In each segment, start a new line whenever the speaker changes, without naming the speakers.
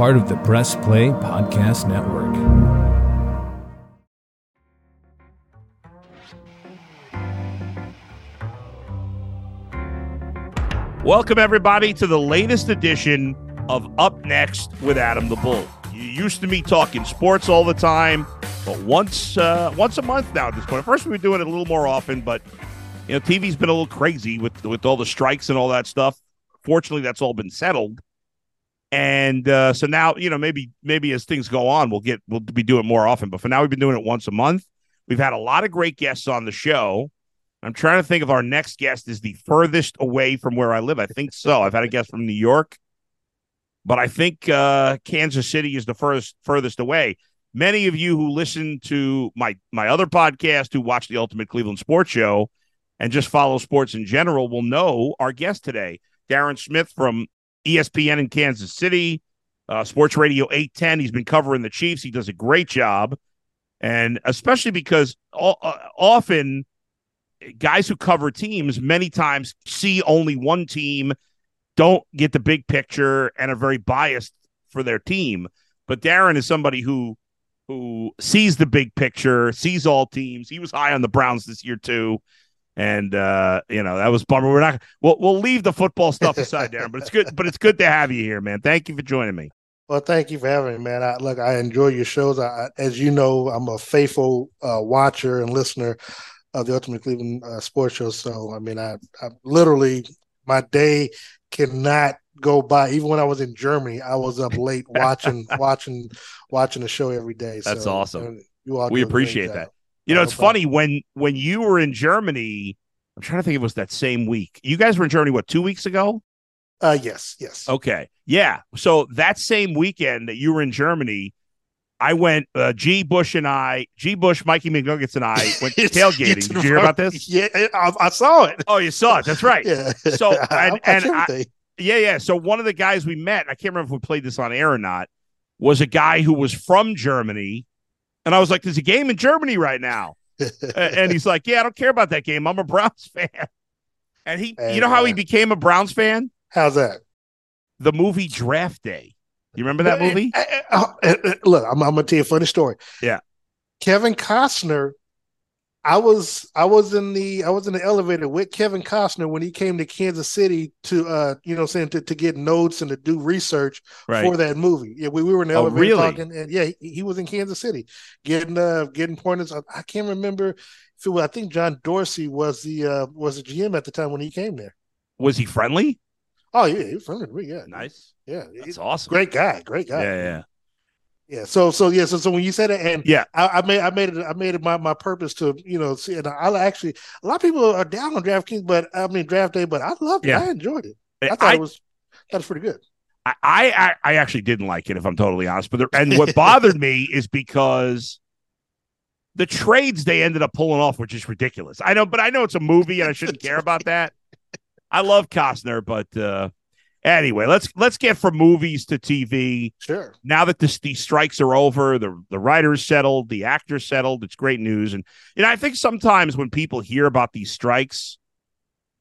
part of the Press Play Podcast Network.
Welcome, everybody, to the latest edition of Up Next with Adam the Bull. You used to me talking sports all the time, but once uh, once a month now at this point. First, we were doing it a little more often, but you know, TV's been a little crazy with with all the strikes and all that stuff. Fortunately, that's all been settled, and uh, so now you know maybe maybe as things go on, we'll get we'll be doing more often. But for now, we've been doing it once a month. We've had a lot of great guests on the show. I'm trying to think if our next guest is the furthest away from where I live. I think so. I've had a guest from New York, but I think uh, Kansas City is the furthest furthest away. Many of you who listen to my my other podcast, who watch the Ultimate Cleveland Sports Show, and just follow sports in general, will know our guest today, Darren Smith from ESPN in Kansas City, uh, Sports Radio 810. He's been covering the Chiefs. He does a great job, and especially because uh, often guys who cover teams many times see only one team, don't get the big picture, and are very biased for their team. But Darren is somebody who who sees the big picture, sees all teams. He was high on the Browns this year too. And uh, you know, that was bummer. We're not we'll we'll leave the football stuff aside, Darren, but it's good, but it's good to have you here, man. Thank you for joining me.
Well, thank you for having me, man. I, look, I enjoy your shows. I, as you know, I'm a faithful uh, watcher and listener of the Ultimate Cleveland uh, Sports Show. So, I mean, I, I literally my day cannot go by. Even when I was in Germany, I was up late watching, watching, watching the show every day.
That's
so,
awesome.
You all
we appreciate that. You know, it's funny when when you were in Germany. I'm trying to think. It was that same week. You guys were in Germany. What two weeks ago?
Uh, yes, yes.
Okay, yeah. So that same weekend that you were in Germany, I went. Uh, G. Bush and I, G. Bush, Mikey McNuggets, and I went tailgating. Did you hear about this?
Yeah, I, I saw it.
Oh, you saw it. That's right.
Yeah.
So, and- and I- Yeah, yeah. So one of the guys we met, I can't remember if we played this on air or not, was a guy who was from Germany. And I was like, there's a game in Germany right now. And he's like, Yeah, I don't care about that game. I'm a Browns fan. And he
Hey,
you know how he became a Browns fan?
How's that?
The movie Draft Day. You remember that movie?
Uh, uh, Look, I'm, I'm gonna tell you a funny story.
Yeah.
Kevin Costner. I was I was in the I was in the elevator with Kevin Costner when he came to Kansas City to uh you know saying to, to get notes and to do research
Right.
for that movie. Yeah, we, we were in the
Oh,
elevator
really?
talking, and yeah, he, he was in Kansas City getting uh getting pointers. I, I can't remember if it was. I think John Dorsey was the uh was the GM at the time when he came there.
Was he friendly?
Oh yeah, he was friendly. Yeah,
Nice.
yeah,
That's awesome.
great guy, great guy.
Yeah, yeah.
Yeah. So so yeah. So so when you said it, and
Yeah.
I, I made I made it I made it my, my purpose to you know see. And I actually a lot of people are down on DraftKings, but I mean draft day, but I loved it.
Yeah.
I enjoyed it. I thought
I,
it was that was pretty good.
I, I I actually didn't like it, if I'm totally honest. But the, and what bothered me is because the trades they ended up pulling off were just ridiculous. I know, but I know it's a movie and I shouldn't care about that. I love Costner, but uh anyway, let's let's get from movies to TV.
Sure.
Now that this, these strikes are over, the the writers settled, the actors settled. It's great news, and you know I think sometimes when people hear about these strikes,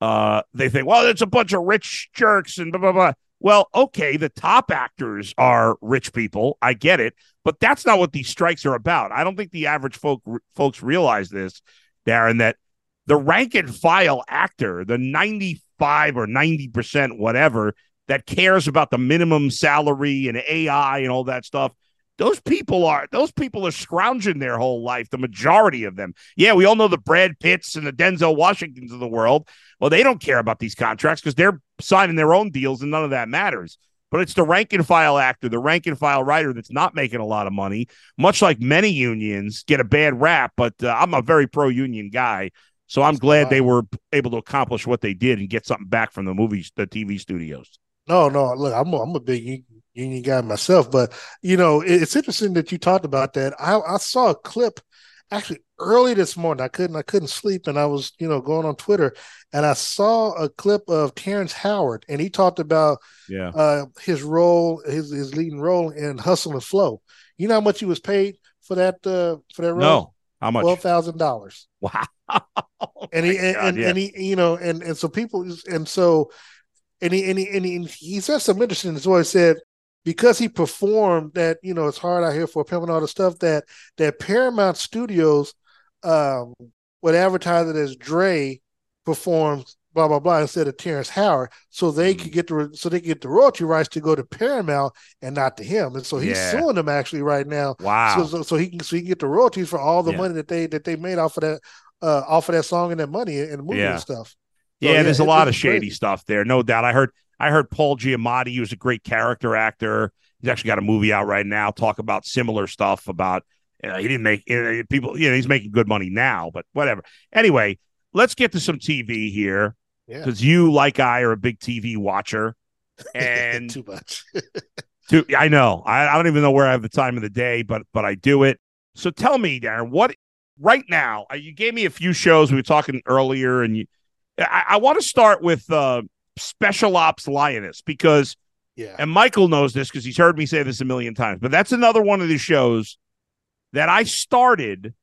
uh, they think, well, it's a bunch of rich jerks and blah blah blah. Well, okay, the top actors are rich people. I get it, but that's not what these strikes are about. I don't think the average folk folks realize this, Darren. That the rank and file actor, the ninety-five or ninety percent, whatever, that cares about the minimum salary and AI and all that stuff. Those people are those people are scrounging their whole life. The majority of them, yeah, we all know the Brad Pitts and the Denzel Washingtons of the world. Well, they don't care about these contracts because they're signing their own deals and none of that matters. But it's the rank and file actor, the rank and file writer that's not making a lot of money. Much like many unions get a bad rap, but uh, I'm a very pro union guy, so I'm glad they were able to accomplish what they did and get something back from the movies, the TV studios.
No, no. Look, I'm a, I'm a big union guy myself, but you know it- it's interesting that you talked about that. I I saw a clip actually early this morning. I couldn't I couldn't sleep, and I was you know going on Twitter, and I saw a clip of Terrence Howard, and he talked about
Yeah.
uh, his role, his his leading role in Hustle and Flow. You know how much he was paid for that uh, for that role?
No. How much?
twelve thousand dollars.
Wow.
And he and,
God,
and,
yeah.
and he you know and and so people and so and he and he and he, and he said some interesting as well. He said because he performed that, you know, it's hard out here for him and all the stuff that that Paramount Studios um, would advertise it as Dre performs blah blah blah instead of Terrence Howard, so they
Mm-hmm.
could get the so they could get the royalty rights to go to Paramount and not to him. And so he's
Yeah.
suing them actually right now.
Wow.
So, so so he can so he can get the royalties for all the
Yeah.
money that they that they made off of that uh off of that song and that money and the movie
Yeah.
and stuff. So,
yeah, there's a lot of shady
crazy.
stuff there, no doubt. I heard I heard Paul Giamatti, he was a great character actor. He's actually got a movie out right now, talk about similar stuff about uh, he didn't make uh, people, you know, he's making good money now, but whatever. Anyway, let's get to some TV here
Yeah.
because you, like I, are a big TV watcher. And
too much.
to, I know I, I don't even know where I have the time of the day, but but I do it. So tell me, Darren, what right now? uh, You gave me a few shows we were talking earlier, and you. I, I want to start with uh, Special Ops Lioness because,
yeah.
and Michael knows this because he's heard me say this a million times. But that's another one of the shows that I started.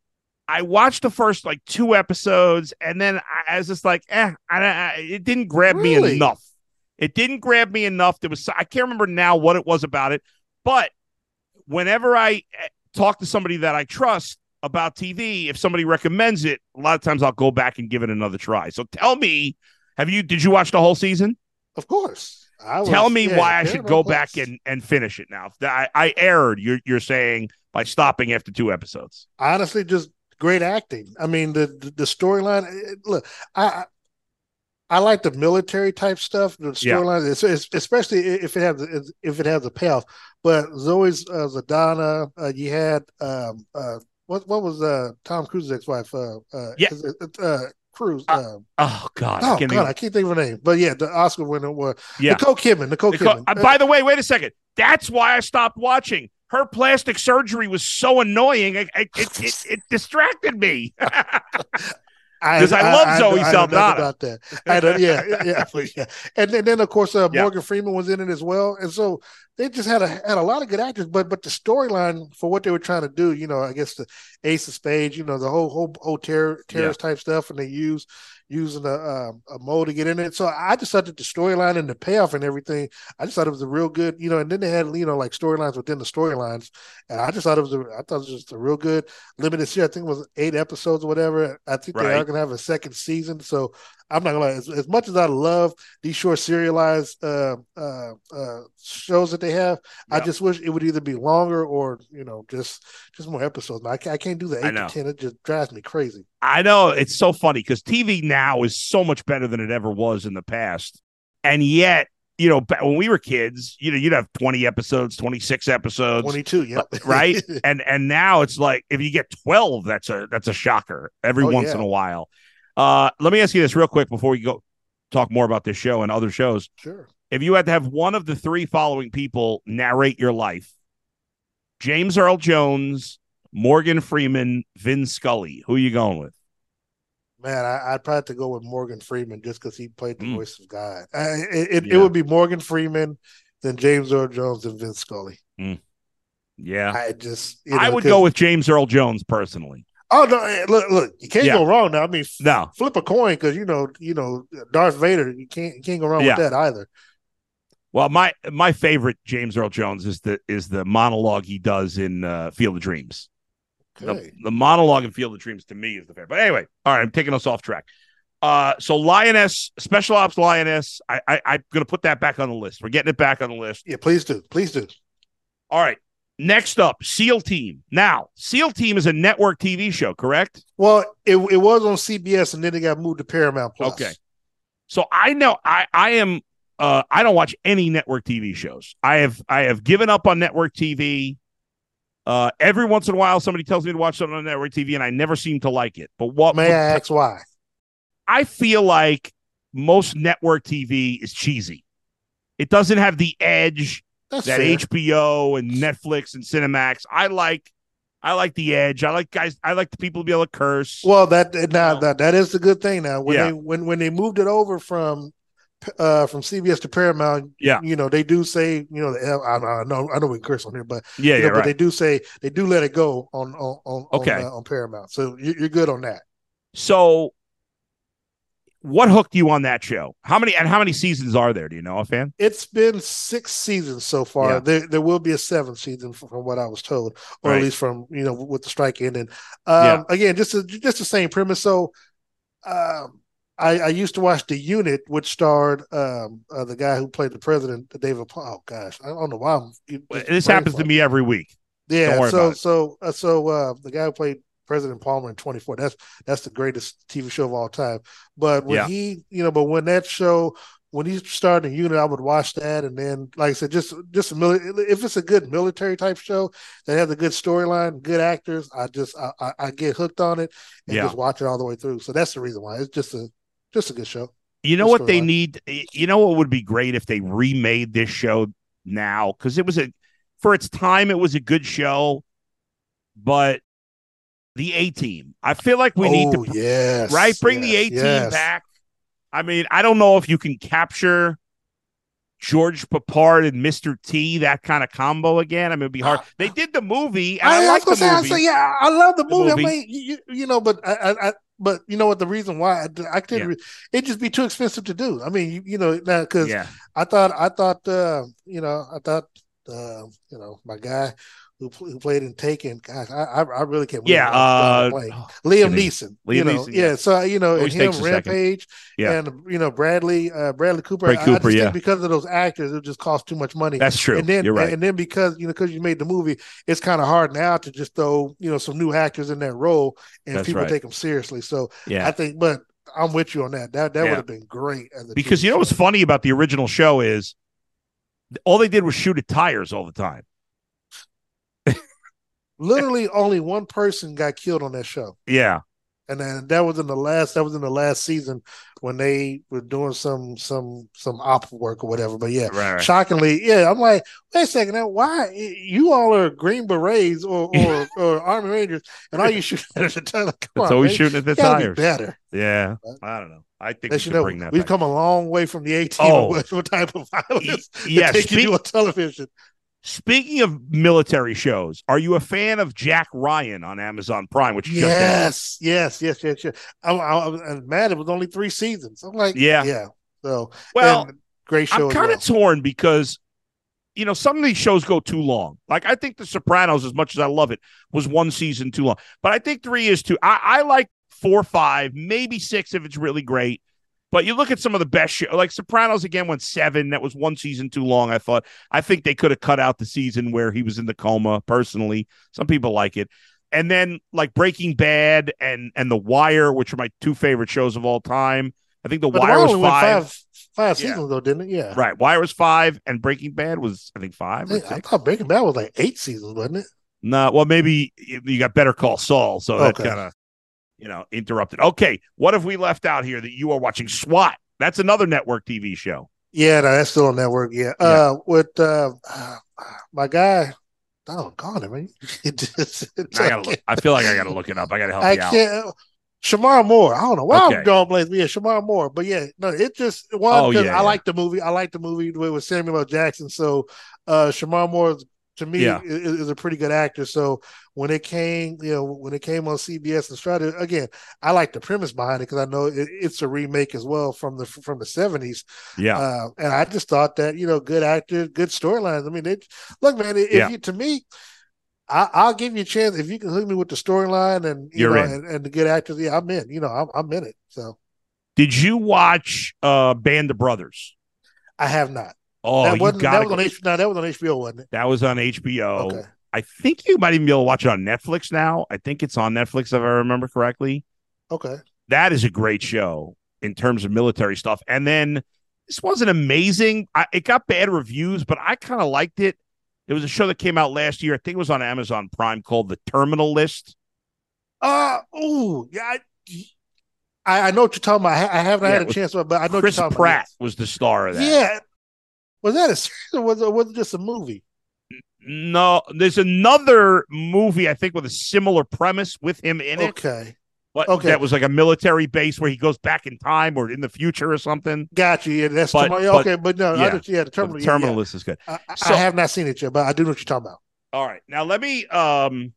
I watched the first like two episodes, and then I, I was just like, eh, I, I, it didn't grab me enough. It didn't grab me enough. There was I can't remember now what it was about it, but whenever I eh, talk to somebody that I trust about TV, if somebody recommends it, a lot of times I'll go back and give it another try. So tell me, have you did you watch the whole season?
Of course. I was,
tell me
yeah,
why I should go back and and finish it now. I, I erred. You're you're saying by stopping after two episodes.
honestly just great acting. I mean the the, the storyline. Look, I I- like the military type stuff. The storyline, it's, especially if it has if it has a payoff. But Zoe's uh, Saldana, uh, you had um uh what what was uh Tom Cruise's ex wife uh uh,
Yeah.
uh Cruise.
Uh,
Uh,
Oh God!
Oh God,
even-
I can't think of her name. But yeah, the Oscar winner was
yeah.
Nicole Kidman. Nicole
Nicole-
Kidman.
uh, by the way, wait a second. That's why I stopped watching. Her plastic surgery was so annoying. It, it, it, it, it distracted me. 'Cause I love Zoe
know nothing
Saldana.
about that. I know, yeah, yeah, yeah, yeah. And then, of course, uh,
Yeah.
Morgan Freeman was in it as well, and so they just had a had a lot of good actors. But but the storyline for what they were trying to do, you know, I guess the Ace of Spades, you know, the whole whole whole terror terrorist type stuff, and they use using a um, a mode to get in it. So I just thought that the storyline and the payoff and everything, I just thought it was a real good, you know. And then they had you know like storylines within the storylines, and I just thought it was a, I thought it was just a real good limited series. I think it was eight episodes or whatever. I think they are going to have a second season. So I'm not gonna lie. As, as much as I love these short serialized uh, uh, uh, shows that they have, I just wish it would either be longer or you know just just more episodes. I can't, I can't do the eight to ten. It just drives me crazy.
I know it's so funny because TV now is so much better than it ever was in the past, and yet you know when we were kids, you know you'd have twenty episodes, twenty six episodes,
Twenty two, yep.
right? and and now it's like if you get twelve, that's a that's a shocker every
Oh,
once
yeah.
in a while. Uh, let me ask you this real quick before we go talk more about this show and other shows.
sure.
If you had to have one of the three following people narrate your life, James Earl Jones, Morgan Freeman, Vin Scully, who are you going with?
Man, I, I'd probably have to go with Morgan Freeman just because he played the
Mm.
voice of God. I, it, it,
Yeah.
it would be Morgan Freeman, then James Earl Jones, and Vince Scully.
Yeah.
I just, you
I would go with James Earl Jones personally.
Oh no! eh, Look, look, you can't
Yeah.
go wrong now. I mean, f-
No.
flip a coin because you know, you know, Darth Vader. You can't, you can't go wrong
Yeah.
with that either.
Well, my my favorite James Earl Jones is the is the monologue he does in uh, Field of Dreams. The, the monologue in Field of Dreams to me is the favorite. But anyway, all right, I'm taking us off track. Uh, so Lioness, Special Ops Lioness, I, I I'm gonna put that back on the list. We're getting it back on the list.
Yeah, please do, please do.
All right. Next up, SEAL Team. Now, SEAL Team is a network TV show, correct?
Well, it it was on CBS and then it got moved to Paramount Plus.
Okay. So I know I I am uh I don't watch any network TV shows. I have I have given up on network TV. Uh every once in a while somebody tells me to watch something on network TV and I never seem to like it. But what
May I ask why?
I feel like most network TV is cheesy. It doesn't have the edge
That's
that
fair.
HBO and Netflix and Cinemax. I like I like the edge. I like guys I like the people to be able to curse.
Well, that now that that is the good thing. Now, when
Yeah.
they when when they moved it over from uh from CBS to Paramount,
Yeah.
you know they do say you know I, I know I know we curse on here, but
yeah,
you
yeah,
but
right.
they do say they do let it go on on on
Okay.
on, uh, on Paramount. So you, you're good on that.
So what hooked you on that show? How many and how many seasons are there? Do you know, a fan?
It's been six seasons so far.
Yeah.
There there will be a seventh season from, from what I was told, or
Right.
at least from you know with the strike ending. Um,
Yeah.
Again, just a, just the same premise. So, um, I, I used to watch the unit, which starred um, uh, the guy who played the president, David. Oh gosh, I don't know why. I'm,
This happens to me every week.
Yeah. So so uh, so uh, the guy who played President Palmer in 24. That's that's the greatest TV show of all time. But when
Yeah.
he, you know, but when that show when he started in unit, I would watch that, and then like I said, just just a mili- if it's a good military type show that has a good storyline, good actors, I just I, I, I get hooked on it and
Yeah.
just watch it all the way through. So that's the reason why it's just a just a good show.
You know
Good
what they need? You know what would be great if they remade this show now? Because it was a, for its time, it was a good show, but the A team. I feel like we need to
Oh, yes,
right bring the A team
yes.
back. I mean, I don't know if you can capture George Peppard and Mr. T that kind of combo again. I mean, it'd be hard. They did the movie, I,
I,
like
was
the
gonna
movie.
say, I say, yeah, I love the
The
movie.
movie.
I mean, you, you know, but I, I, but you know what? The reason why I, I couldn't,
Yeah.
re- it just be too expensive to do. I mean, you, you know, now because
yeah,
I thought, I thought, uh, you know, I thought, uh, you know, my guy who who played in Taken, gosh, I, I, I really can't. believe
yeah.
I'm drawing a
Uh, oh,
Liam. Neeson,
Liam
you know,
Neeson,
yeah.
yeah.
So you know, and him,
a second.
Rampage,
Yeah.
and you know, Bradley, uh, Bradley Cooper.
Brad
I- I,
Cooper,
just
yeah.
think because of those actors, it just cost too much money.
that's true.
And then,
You're right.
and then because you know, because you made the movie, it's kind of hard now to just throw you know some new actors in that role and
That's
people
right.
take them seriously. So
yeah.
I think, but I'm with you on that. That that
Yeah.
would have been great as a
because you know what's funny about the original show is all they did was shoot at tires all the time.
Literally only one person got killed on that show,
Yeah,
and then that was in the last that was in the last season when they were doing some some some op work or whatever. But yeah,
right. right.
shockingly, yeah, I'm like, wait a second, now why you all are Green Berets or or, or Army Rangers, and all you shoot at the time? Come
It's
on,
always
man.
shooting at the
gotta be better.
Yeah,
Right.
I don't know. I think we should
know,
bring that.
We've
back.
come a long way from the 18
Oh.
type of violence
yeah,
that they can
speak-
on television.
Speaking of military shows, are you a fan of Jack Ryan on Amazon Prime? Which?
Yes, yes, yes, yes, yes. I'm, I'm, I'm mad it was only three seasons. I'm like,
Yeah.
yeah. So,
Well,
great show.
I'm kind
well.
of torn because you know some of these shows go too long. Like I think The Sopranos, as much as I love it, was one season too long. But I think three is too. I, I like four, five, maybe six if it's really great. But you look at some of the best shows, like Sopranos again went seven. That was one season too long. I thought. I think they could have cut out the season where he was in the coma. Personally, some people like it. And then like Breaking Bad and and The Wire, which are my two favorite shows of all time. I think The Wire
the
was five.
five, five
Yeah.
seasons though, didn't it? Yeah.
Right. Wire was five, and Breaking Bad was, I think, five.
I, I thought Breaking Bad was like eight seasons, wasn't it?
No, well, maybe you you got Better Call Saul, so that kind of, you know, interrupted. Okay, what have we left out here that you are watching? SWAT. That's another network TV show.
Yeah, no, that's still on network. Yeah.
Yeah.
Uh, with uh, uh, my guy, oh God, I mean, just,
I gotta look. I feel like I gotta look it up. I gotta help
I
you out.
can't. Shemar Moore. I don't know why
Okay.
I'm drawing blanks. Yeah, Shemar Moore. But yeah, no, it just one
Oh, yeah,
I
yeah.
like the movie. I like the movie with with Samuel L. Jackson. So uh Shemar Moore to me
Yeah.
is, is a pretty good actor. So when it came, you know, when it came on CBS and started again, I like the premise behind it because I know it, it's a remake as well from the from the seventies.
Yeah,
Uh, and I just thought that you know, good actor, good storylines. I mean, it, look, man, if
Yeah.
you to me, I, I'll give you a chance if you can hook me with the storyline and you
You're
know and, and the good actors. Yeah, I'm in. You know, I'm, I'm in it. So
did you watch uh Band of Brothers?
I have not.
Oh,
that wasn't that
got
was on HBO. No, that was on HBO, wasn't it?
That was on HBO.
Okay.
I think you might even be able to watch it on Netflix now. I think it's on Netflix if I remember correctly.
Okay.
that is a great show in terms of military stuff. And then this wasn't amazing. I, it got bad reviews, but I kind of liked it. There was a show that came out last year. I think it was on Amazon Prime called The Terminal List.
Uh oh yeah. I, I know what you're talking about. I, haven't
Yeah,
had a chance, but I know
Chris
what you're talking
Pratt was the star of that.
Yeah. Was that a series or was it, was it just a movie?
No, there's another movie I think with a similar premise with him in it,
Okay.
but
okay.
that was like a military base where he goes back in time or in the future or something.
Got you. Yeah, that's
But-
okay, but no,
yeah.
I just, yeah, the terminal.
the
yeah,
terminal
yeah.
is good.
I, I-
So-
I have not seen it yet, but I do know what you're talking about.
All right. Now let me um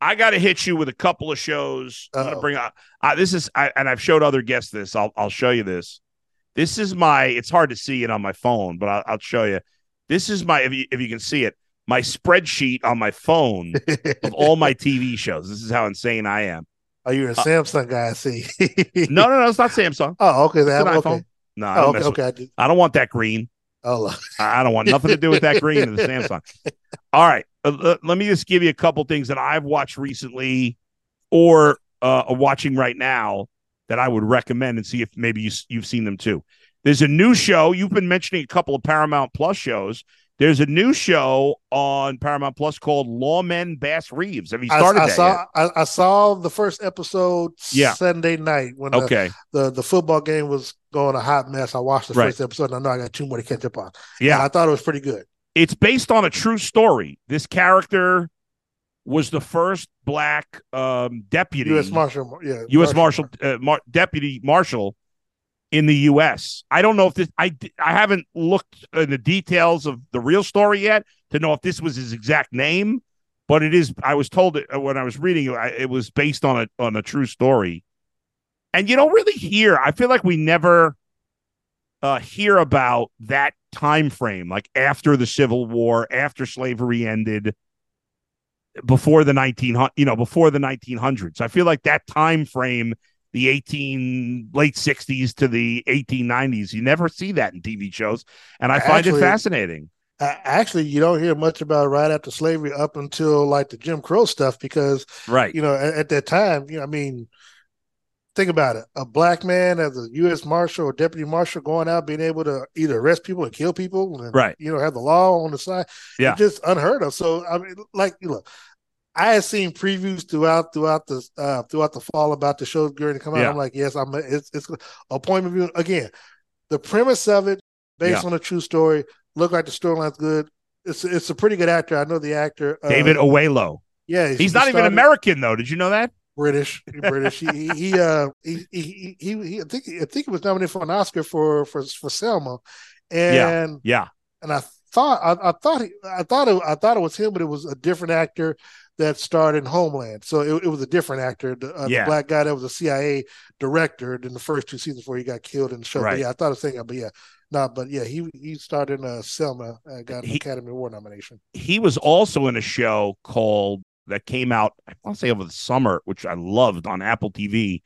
I got to hit you with a couple of shows. I'm gonna bring up. Uh, this is, I, and I've showed other guests this. I'll I'll show you this. This is my. It's hard to see it on my phone, but I'll, I'll show you. This is my. If you if you can see it, my spreadsheet on my phone of all my TV shows. This is how insane I am.
Are you a Samsung guy? I see.
No, no, no. It's not Samsung.
Oh, okay. That, okay.
iPhone. No, I
Oh,
don't,
okay. Okay. I.
I don't want that green.
Oh,
I I don't want nothing to do with that green of the Samsung. All right, uh, let me just give you a couple things that I've watched recently, or uh, watching right now that I would recommend, and see if maybe you, you've seen them too. There's a new show. You've been mentioning a couple of Paramount Plus shows. There's a new show on Paramount Plus called Lawmen Bass Reeves. Have you started
I
that
saw. I, I saw the first episode
Yeah.
Sunday night when
yet?
the,
Okay,
the the football game was going a hot mess. I watched the
Right.
first episode. and I know I got two more to catch up on.
yeah.
And I thought it was pretty good.
it's based on a true story. This character was the first black um, deputy,
U.S. Marshal. Yeah.
U.S. Marshal, uh, Mar- deputy marshal in the U.S. I don't know if this. I I haven't looked in the details of the real story yet to know if this was his exact name, but it is. I was told it when I was reading it. It was based on a on a true story, and you don't really hear. I feel like we never uh, hear about that time frame, like after the Civil War, after slavery ended, before the nineteen you know, before the nineteen hundreds. I feel like that time frame, the eighteen late sixties to the eighteen nineties, you never see that in TV shows, and I find
Actually-
it fascinating.
Actually, you don't hear much about right after slavery up until like the Jim Crow stuff because
Right.
you know at, at that time, you know, I mean, think about it: a black man as a U.S. Marshal or deputy marshal going out, being able to either arrest people or kill people, and
Right.
you know, have the law on the side,
Yeah.
it's just unheard of. So I mean, like you look. I had seen previews throughout throughout the uh, throughout the fall about the show going to come out.
Yeah.
I'm like, yes, I'm. It's it's a point of view again. The premise of it, based
Yeah.
on a true story, look like the storyline's good. It's it's a pretty good actor. I know the actor uh,
David Oyelowo.
Yeah,
He's not even
started-
American though. Did you know that?
British. British. he, he he uh he, he he he I think I think he was nominated for an Oscar for for for Selma, and
Yeah.
and I thought I, I thought he, I thought it, I thought it was him, but it was a different actor that starred in Homeland. So it, it was a different actor, the, uh,
Yeah.
the black guy that was a CIA director in the first two seasons before he got killed in the show.
Right.
But yeah, I thought was thinking, but yeah, no, but yeah, he he starred in uh, Selma, uh, got an
He-
Academy Award nomination.
He was also in a show called that came out, I want to say over the summer, which I loved on Apple TV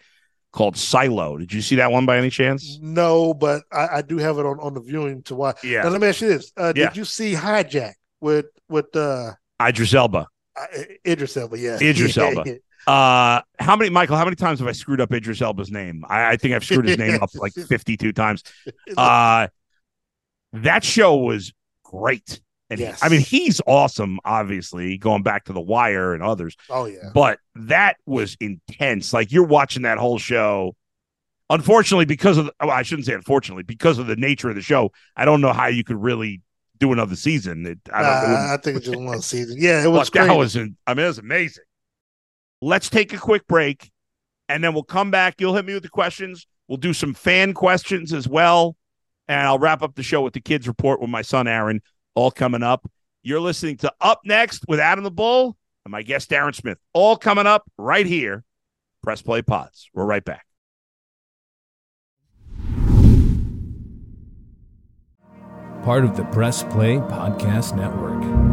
called Silo. Did you see that one by any chance?
No, but I, I do have it on, on the viewing to watch.
Yeah.
Now let me ask you this: uh,
Yeah.
Did you see Hijack with with uh,
Idris Elba.
uh, Idris Elba? Yeah,
Idris Elba. Uh, how many, Michael? How many times have I screwed up Idris Elba's name? I, I think I've screwed his name up like fifty-two times. Uh, that show was great, and he-
Yes.
I mean he's awesome. Obviously, going back to The Wire and others,
oh yeah,
but that was intense. Like you're watching that whole show. Unfortunately, because of the, oh, I shouldn't say unfortunately because of the nature of the show, I don't know how you could really do another season. It, I don't. it
Uh, I think it's just one season. Yeah, it was
that was, I mean, it was amazing. Let's take a quick break, and then we'll come back. You'll hit me with the questions. We'll do some fan questions as well, and I'll wrap up the show with the kids report with my son Aaron. All coming up. You're listening to Up Next with Adam the Bull and my guest Darren Smith. All coming up right here. Press Play Pods. We're right back.
Part of the Press Play Podcast Network.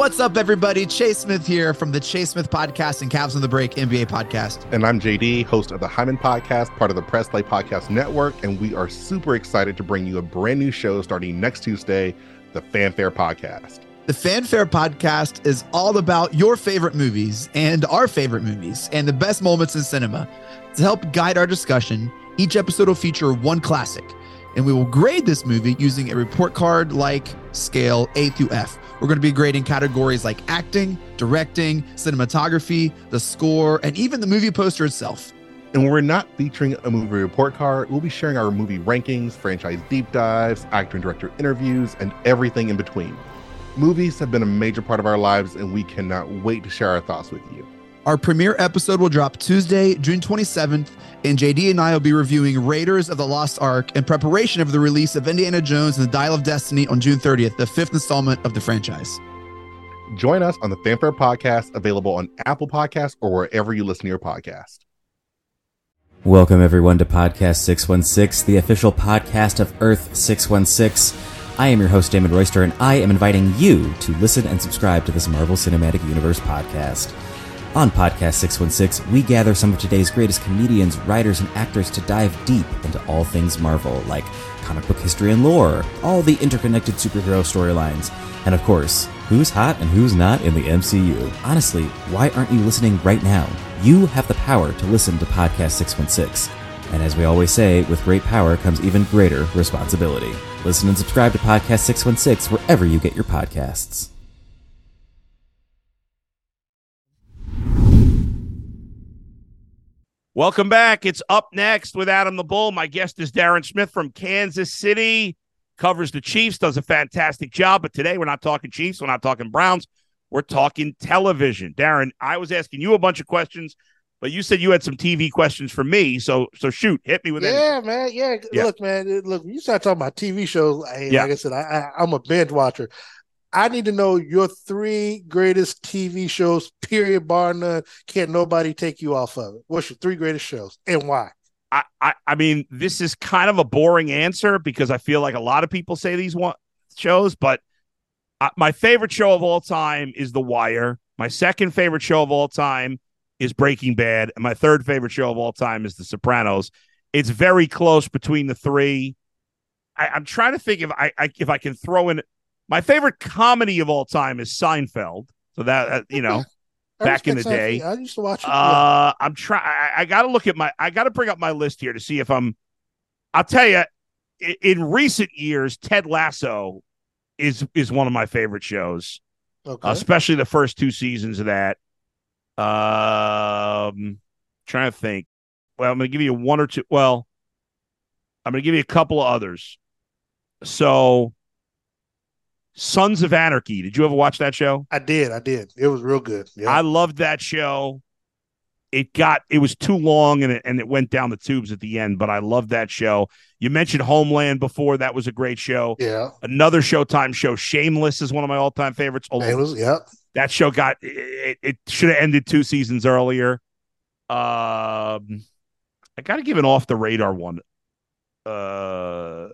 What's up, everybody? Chase Smith here from the Chase Smith Podcast and Cavs on the Break NBA podcast.
And I'm JD, host of the Hyman Podcast, part of the Press Play Podcast Network. And we are super excited to bring you a brand new show starting next Tuesday, the Fanfare Podcast.
The Fanfare Podcast is all about your favorite movies and our favorite movies and the best moments in cinema. To help guide our discussion, each episode will feature one classic, and we will grade this movie using a report card like scale A through F. We're going to be grading categories like acting, directing, cinematography, the score, and even the movie poster itself.
And when we're not featuring a movie report card, we'll be sharing our movie rankings, franchise deep dives, actor and director interviews, and everything in between. Movies have been a major part of our lives, and we cannot wait to share our thoughts with you.
Our premiere episode will drop Tuesday, June 27th, and JD and I will be reviewing Raiders of the Lost Ark in preparation of the release of Indiana Jones and the Dial of Destiny on June 30th, the fifth installment of the franchise.
Join us on the Fanfare Podcast, available on Apple Podcasts or wherever you listen to your podcast.
Welcome, everyone, to Podcast 616, the official podcast of Earth 616. I am your host, Damon Royster, and I am inviting you to listen and subscribe to this Marvel Cinematic Universe podcast. On Podcast 616, we gather some of today's greatest comedians, writers, and actors to dive deep into all things Marvel, like comic book history and lore, all the interconnected superhero storylines, and of course, who's hot and who's not in the MCU. Honestly, why aren't you listening right now? You have the power to listen to Podcast 616. And as we always say, with great power comes even greater responsibility. Listen and subscribe to Podcast 616 wherever you get your podcasts.
Welcome back. It's up next with Adam the Bull. My guest is Darren Smith from Kansas City. Covers the Chiefs, does a fantastic job. But today we're not talking Chiefs, we're not talking Browns, we're talking television. Darren, I was asking you a bunch of questions, but you said you had some TV questions for me. So so shoot, hit me with anything.
Yeah, man. Yeah.
Yeah.
Look, man. Look, when you start talking about TV shows, hey,
Yeah.
like I said, I, I, I'm a binge watcher. I need to know your three greatest TV shows, period, bar none. Can't nobody take you off of it. What's your three greatest shows and why?
I, I I mean, this is kind of a boring answer because I feel like a lot of people say these one shows, but uh, my favorite show of all time is The Wire. My second favorite show of all time is Breaking Bad, and my third favorite show of all time is The Sopranos. It's very close between the three. I, I'm trying to think if I, I if I can throw in my favorite comedy of all time is Seinfeld. So that uh, you know, Back in the day.
Seinfeld. I used to watch it. yeah.
uh, I'm trying. I, I got to look at my. I got to bring up my list here to see if I'm. I'll tell you, in, in recent years, Ted Lasso is is one of my favorite shows,
okay.
especially the first two seasons of that. Um, trying to think. Well, I'm going to give you one or two. Well, I'm going to give you a couple of others. So, Sons of Anarchy. Did you ever watch that show?
I did. I did. It was real good. Yeah.
I loved that show. It got it was too long and it and it went down the tubes at the end, but I loved that show. You mentioned Homeland before, that was a great show.
yeah.
Another Showtime show, Shameless, is one of my all time favorites.
It was. Yeah.
that show got it, it should have ended two seasons earlier. Um, I got to give an off the radar one. Uh,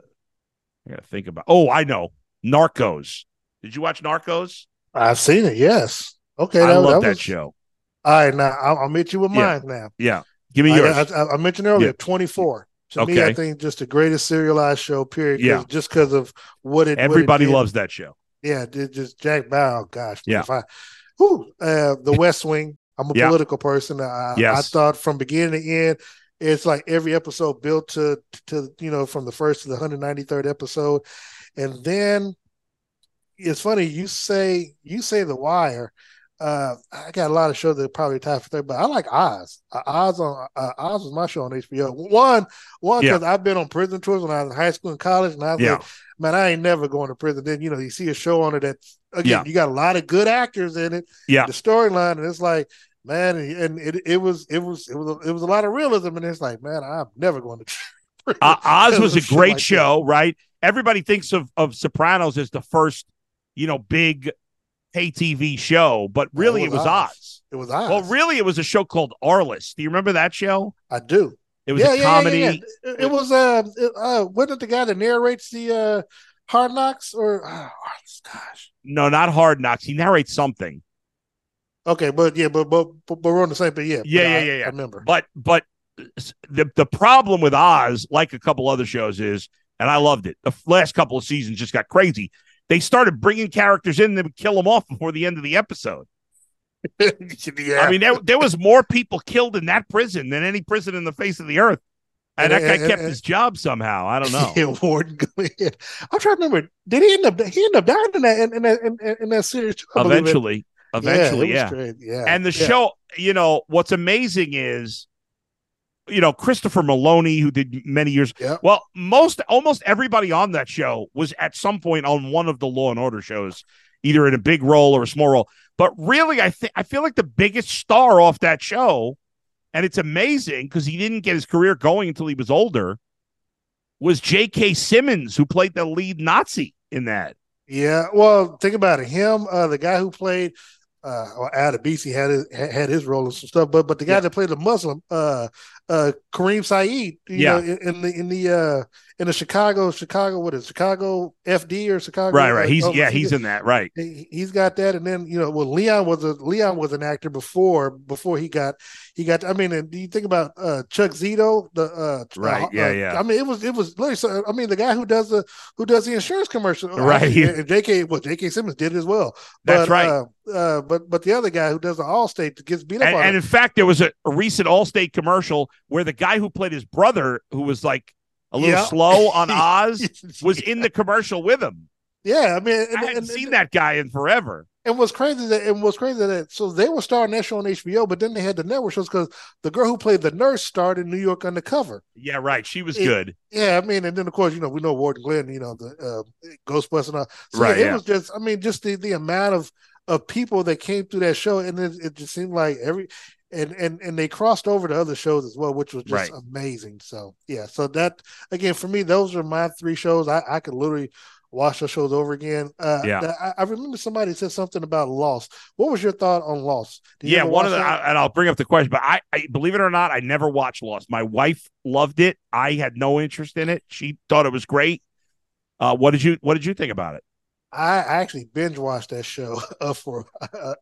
I got to think about. Oh, I know, Narcos. Did you watch Narcos?
I've seen it. Yes. Okay.
I love that
was-
show.
All right. Now I'll, I'll meet you with
Yeah.
mine now.
Yeah, give me
I,
yours.
I, I mentioned earlier,
Yeah.
24. To me, I think just the greatest serialized show, Period.
Yeah.
Just because of what it what it
Everybody loves that show.
Yeah. Just Jack Bauer. Gosh.
Yeah.
If I, whew, uh, the West Wing. I'm a
Yeah.
political person. I,
Yes.
I thought from beginning to end, it's like every episode built to, to, you know, from the first to the 193rd episode. And then it's funny, you say, you say The Wire. Uh, I got a lot of shows that probably tie for third, but I like Oz. Uh, Oz on uh, Oz was my show on HBO. One, one
Yeah.
because I've been on prison tours when I was in high school and college, and I was
Yeah.
like, man, I ain't never going to prison. Then you know, you see a show on it that again,
Yeah.
you got a lot of good actors in it.
Yeah.
the storyline, and it's like, man, and it, it was it was it was it was a lot of realism, and it's like, man, I'm never going to. prison
Uh, Oz was a great
like that.
show, right? Everybody thinks of of Sopranos as the first, you know, big pay TV show, but really it was, Oz.
It was Oz.
Well, really, it was a show called Arliss. Do you remember that show?
I do.
It was
yeah,
a
yeah,
comedy.
Yeah. It, it was uh, it, uh, wasn't it the guy that narrates the uh, Hard Knocks or oh, gosh?
No, not Hard Knocks. He narrates something,
Okay, but yeah, but but but, but we're on the same page. Yeah,
Yeah,
but
yeah,
I,
yeah, yeah.
I remember.
but but the the problem with Oz, like a couple other shows, is, and I loved it. The last couple of seasons just got crazy. They started bringing characters in that would kill them off before the end of the episode.
yeah,
I mean, there, there was more people killed in that prison than any prison in the face of the earth. And,
And-
that guy
and-
kept
and-
his job somehow. I don't know.
Yeah, Warden. I'm trying to remember. Did he end up? He ended up dying in that in, in that in, in that series. too, I believe it.
eventually, eventually, yeah.
Yeah,
And the show, you know, what's amazing is, you know, Christopher Meloni, who did many years.
Yeah.
Well, most, almost everybody on that show was at some point on one of the Law and Order shows, either in a big role or a small role. But really, I think I feel like the biggest star off that show, and it's amazing because he didn't get his career going until he was older, was J.K. Simmons, who played the lead Nazi in that.
Yeah, well, think about it. Him, uh, the guy who played uh or Adebisi had his had his role and some stuff, but but the guy
Yeah.
that played the Muslim, uh uh Kareem Saeed, you
Yeah.
know, in, in the in the uh in the Chicago, Chicago, what is Chicago FD or Chicago?
Right, right. He's
oh,
yeah,
he-
he's in that. Right.
he, he's got that, and then you know, well, Leon was a Leon was an actor before before he got he got. I mean, and do you think about uh, Chuck Zito? The uh,
Right,
uh,
yeah, yeah.
I mean, it was it was. literally so- I mean, the guy who does the who does the insurance commercial,
Right.
And J.K. Well, J.K. Simmons did it as well.
That's
But,
right.
Uh, uh, but but the other guy who does the Allstate gets beat up
And, and in fact, there was a, a recent Allstate commercial where the guy who played his brother, who was like a little
Yeah.
slow on Oz, was in the commercial with him.
yeah, I mean, and,
I hadn't
and-
seen that guy in forever.
And what's crazy that and what's crazy that so they were starting that show on HBO, but then they had the network shows because the girl who played the nurse starred in New York Undercover.
Yeah, right. She was
It-
good.
Yeah, I mean, and then of course, you know, we know Warden Glynn, you know, the uh, Ghostbusters and all. So
Right,
yeah, it
yeah.
was just, I mean, just the the amount of of people that came through that show, and it, it just seemed like every and and and they crossed over to other shows as well, which was just
Right.
amazing. So yeah, so that again for me, those are my three shows. I I could literally watch those shows over again. Uh,
Yeah.
I, I remember somebody said something about Lost. What was your thought on Lost?
Yeah, one of the. I, and I'll bring up the question, but I, I believe it or not, I never watched Lost. My wife loved it. I had no interest in it. She thought it was great. Uh, what did you What did you think about it?
I actually binge watched that show uh, for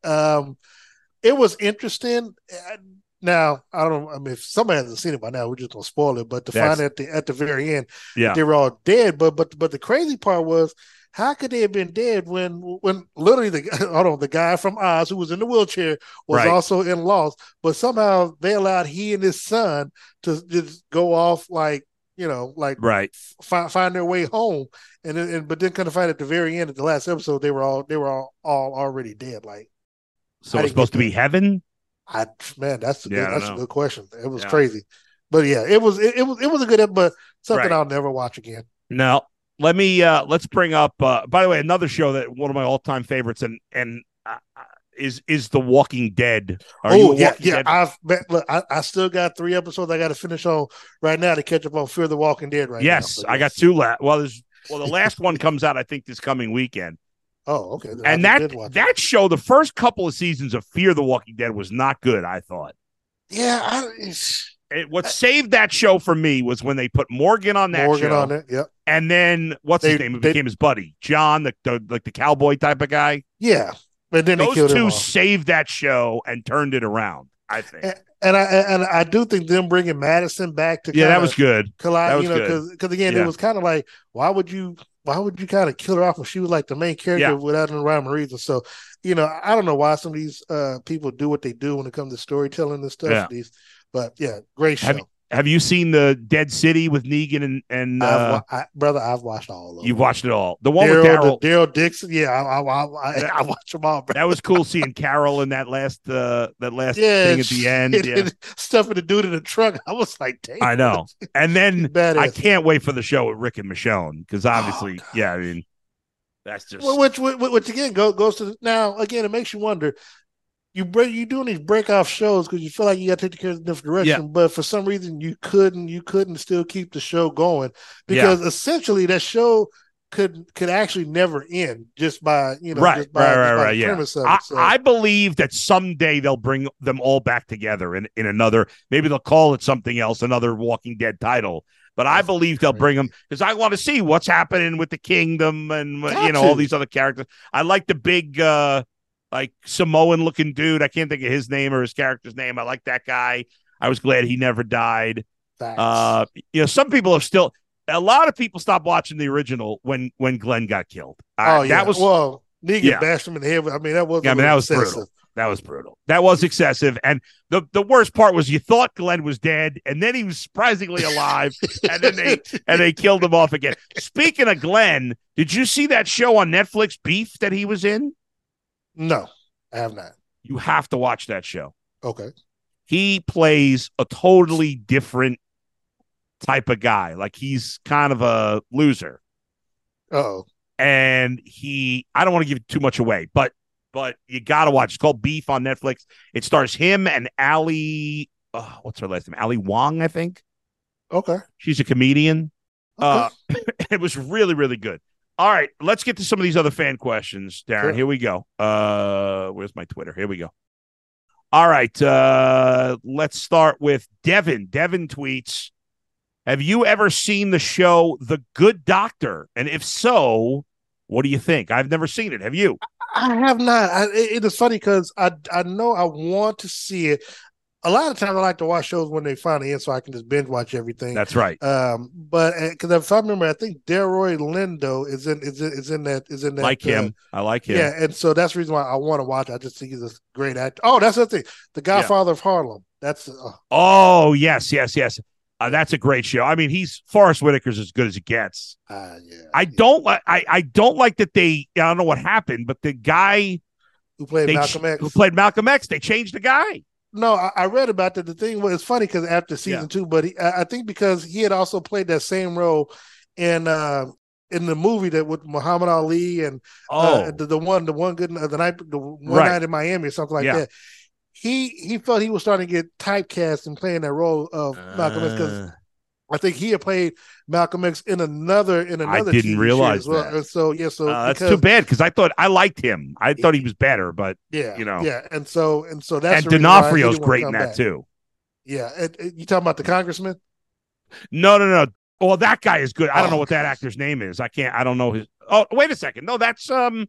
um it was interesting. Now I don't I mean if somebody hasn't seen it by now, we're just gonna spoil it, but to
That's-
find at the at the very end
Yeah,
they were all dead. But but but the crazy part was how could they have been dead when when literally the hold on, the guy from Oz who was in the wheelchair was
Right.
also in Lost, but somehow they allowed he and his son to just go off like you know, like
right.
find find their way home, and then, and but then kind of find at the very end of the last episode they were all they were all, all already dead. Like
So it's supposed to be heaven.
I man, that's a good, that's
know.
a good question. It was
Yeah.
crazy, but yeah, it was it, it was it was a good, but something
Right.
I'll never watch again.
No, let me uh let's bring up. uh By the way, another show that one of my all time favorites and and uh, uh, is is The Walking Dead. Are
oh yeah, yeah.
Dead?
I've look, I, I still got three episodes I got to finish on right now to catch up on Fear the Walking Dead. Right
yes,
now.
I got two left. Well, there's well the last one comes out I think this coming weekend.
Oh okay, Then
And that that show, the first couple of seasons of Fear the Walking Dead was not good. I thought.
yeah, I,
It, what saved that show for me was when they put Morgan on that show.
Morgan
show,
on it. Yep.
and then what's his name? It
they-
became his buddy, John, the, the like the cowboy type of guy.
Yeah, but then
Those two saved that show and turned it around. I think.
And, and I and I do think them bringing Madison back to
yeah, that was good.
collide,
that was
you know, because again,
Yeah.
it was kind of like why would you why would you kind of kill her off when she was like the main character
Yeah.
without any rhyme or reason? So you know, I don't know why some of these uh people do what they do when it comes to storytelling and stuff.
Yeah.
These, but yeah, great show.
Have you- Have you seen the Dead City with Negan and and
I've,
uh,
I, brother, I've watched all of them.
you've watched it all? The one with
Daryl,
Daryl.
Dixon. Yeah, I, I, I, I, watch them all. Bro.
That was cool seeing Carol in that last uh that last
Yeah,
thing at the end.
and-
Yeah.
and stuffing the dude in the truck. I was like, damn,
I know. And then I can't wait for the show with Rick and Michonne because obviously,
God.
yeah, I mean, that's just
Well, which, which, which again go, goes to the, now again it makes you wonder. You break you doing these break off shows because you feel like you got to take the character in a different direction, but for some reason you couldn't you couldn't still keep the show going because essentially that show could could actually never end just by you know
right,
just by,
right, right, right. Yeah,
of
I,
it. So,
I believe that someday they'll bring them all back together in in another. Maybe they'll call it something else, another Walking Dead title. But I
That's
believe they'll
crazy.
bring them because I want to see what's happening with the kingdom and
Got
you know all these other characters. I like the big, uh like Samoan looking dude. I can't think of his name or his character's name. I like that guy. I was glad he never died.
facts.
Uh, you know, some people are still. A lot of people stopped watching the original when when Glenn got killed. Uh,
oh yeah,
that was
well Negan
yeah.
bashed him in the head. I mean that was
Yeah, I mean, that was brutal. That was brutal. That was excessive. And the, the worst part was you thought Glenn was dead, and then he was surprisingly alive, and then they and they killed him off again. Speaking of Glenn, did you see that show on Netflix, Beef, that he was in?
No, I have not.
You have to watch that show.
Okay,
He plays a totally different type of guy. Like he's kind of a loser.
oh
and he I don't want to give too much away, but but you got to watch. It's called Beef on Netflix. It stars him and Ali. Uh, what's her last name? Ali Wong, I think.
Okay.
She's a comedian.
okay.
Uh, it was really, really good. All right, let's get to some of these other fan questions, Darren.
Sure.
Here we go. Uh, where's my Twitter? Here we go. All right, uh, let's start with Devin. Devin tweets: Have you ever seen the show The Good Doctor? And if so, what do you think? I've never seen it. Have you?
I have not. I, it, it is funny because I I know I want to see it. A lot of times I like to watch shows when they finally end, so I can just binge watch everything.
That's right.
Um, but because if I remember, I think Delroy Lindo is in is in, is in that is in that
like
uh,
him. I like him.
Yeah, and so that's the reason why I want to watch. it. I just think he's a great actor. Oh, that's the thing. The Godfather of Harlem. That's uh,
Oh yes, yes, yes. Uh, that's a great show. I mean, he's Forest Whitaker's as good as it gets.
uh yeah.
I don't like. I, I don't like that they. I don't know what happened, but the guy
who played Malcolm
ch-
X.
who played Malcolm X, they changed the guy.
No, I, I read about that. The thing was it's funny because after season
Yeah.
two, but he, I, I think because he had also played that same role in uh in the movie that with Muhammad Ali and
Oh,
uh, the, the one the one good the night the one
Right.
night in Miami or something like
Yeah.
that. He he felt he was starting to get typecast and playing that role of Malcolm X because
Uh,
I think he had played Malcolm X in another in another.
I didn't
TV
realize
well.
that.
So yeah, so
uh, that's
because,
too bad because I thought I liked him. I thought he was better, but
Yeah,
you know.
yeah, and so and so that's
and D'Onofrio's great in that
back.
too.
Yeah, and, and you talking about the congressman?
No, no, no. Well, that guy is good. I don't know
Oh,
what that actor's name is. I can't. I don't know his. Oh, wait a second. No, that's um,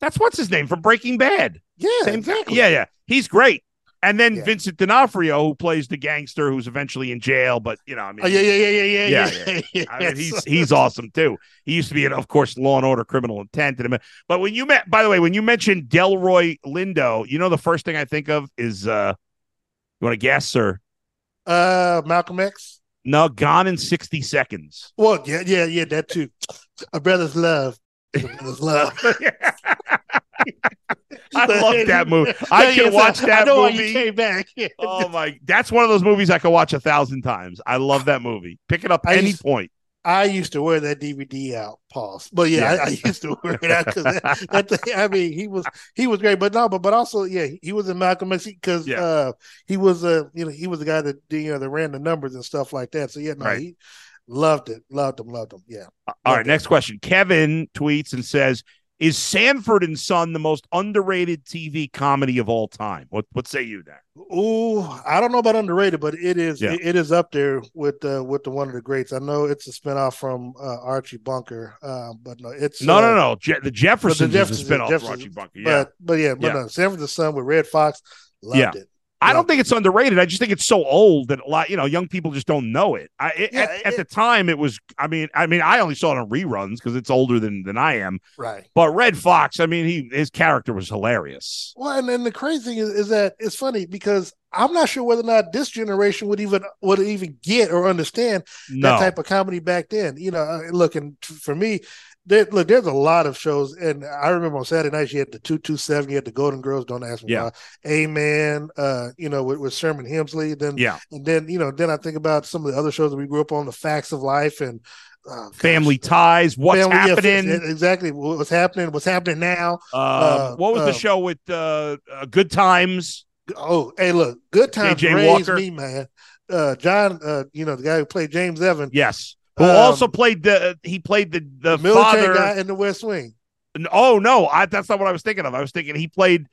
that's what's his name from Breaking Bad.
Yeah,
Same-
exactly.
Yeah, yeah. He's great. And then
Yeah.
Vincent D'Onofrio, who plays the gangster who's eventually in jail, but you know, I mean,
Oh, yeah, yeah, yeah, yeah, yeah,
Yeah,
yeah.
I mean, he's he's awesome too. He used to be in, of course, Law and Order: Criminal Intent. And but when you met, by the way, when you mentioned Delroy Lindo, you know the first thing I think of is uh, you want to guess or
uh Malcolm X.
no? Gone in sixty seconds.
Well, yeah, yeah, yeah, that too. A brother's love. A brother's love.
I love that movie. I can watch that
I know why you
movie.
came back.
Oh my! That's one of those movies I could watch a thousand times. I love that movie. Pick it up
I
any
used-
point.
I used to wear that DVD out, pause. But yeah,
Yeah.
I, I used to wear it out because that, that thing- I mean, he was he was great, but no, but but also yeah, he was in Malcolm X because
Yeah.
uh, he was uh, you know he was the guy that you know that ran the numbers and stuff like that. So yeah, no,
Right.
he loved it, loved him, loved him. Yeah,
All
Love
right,
that.
next question. Kevin tweets and says, "Is Sanford and Son the most underrated TV comedy of all time?" What What say you there?
Ooh, I don't know about underrated, but it is
Yeah.
it, it is up there with uh, with the one of the greats. I know it's a spinoff from uh, Archie Bunker, uh, but no, it's
No,
uh,
no, no. Je- the Jeffersons,
Jeffersons-
is a spinoff of
Jeffersons,
Archie Bunker. Yeah,
But but yeah, but
Yeah.
no, San Francisco with Redd Foxx, loved
Yeah.
it.
I don't think it's underrated. I just think it's so old that a lot, you know, young people just don't know it. I it,
Yeah,
at, at the time it was. I mean, I mean, I only saw it on reruns because it's older than than I am.
Right.
But Redd Foxx, I mean, he his character was hilarious.
Well, and then the crazy thing is, is that it's funny because I'm not sure whether or not this generation would even would even get or understand
No,
that type of comedy back then. You know, uh, look, and for me, there, look, there's a lot of shows, and I remember on Saturday night you had the two two seven, you had the Golden Girls. Don't ask me
Yeah.
why. Amen. Uh, you know, with, with Sherman Hemsley. Then,
yeah,
and then you know, then I think about some of the other shows that we grew up on, The Facts of Life, and oh,
Family Ties. What's
Family-
happening?
exactly. What's happening? What's happening now?
Um,
Uh,
what was the
uh,
show with uh, uh, Good Times?
Oh, hey, look, good times
J.J.
raised
Walker.
me, man. Uh, John, uh, you know the guy who played James Evan,
Yes, who
Um,
also played the he played the the,
the
father.
guy in the West Wing.
Oh no, I, that's not what I was thinking of. I was thinking he played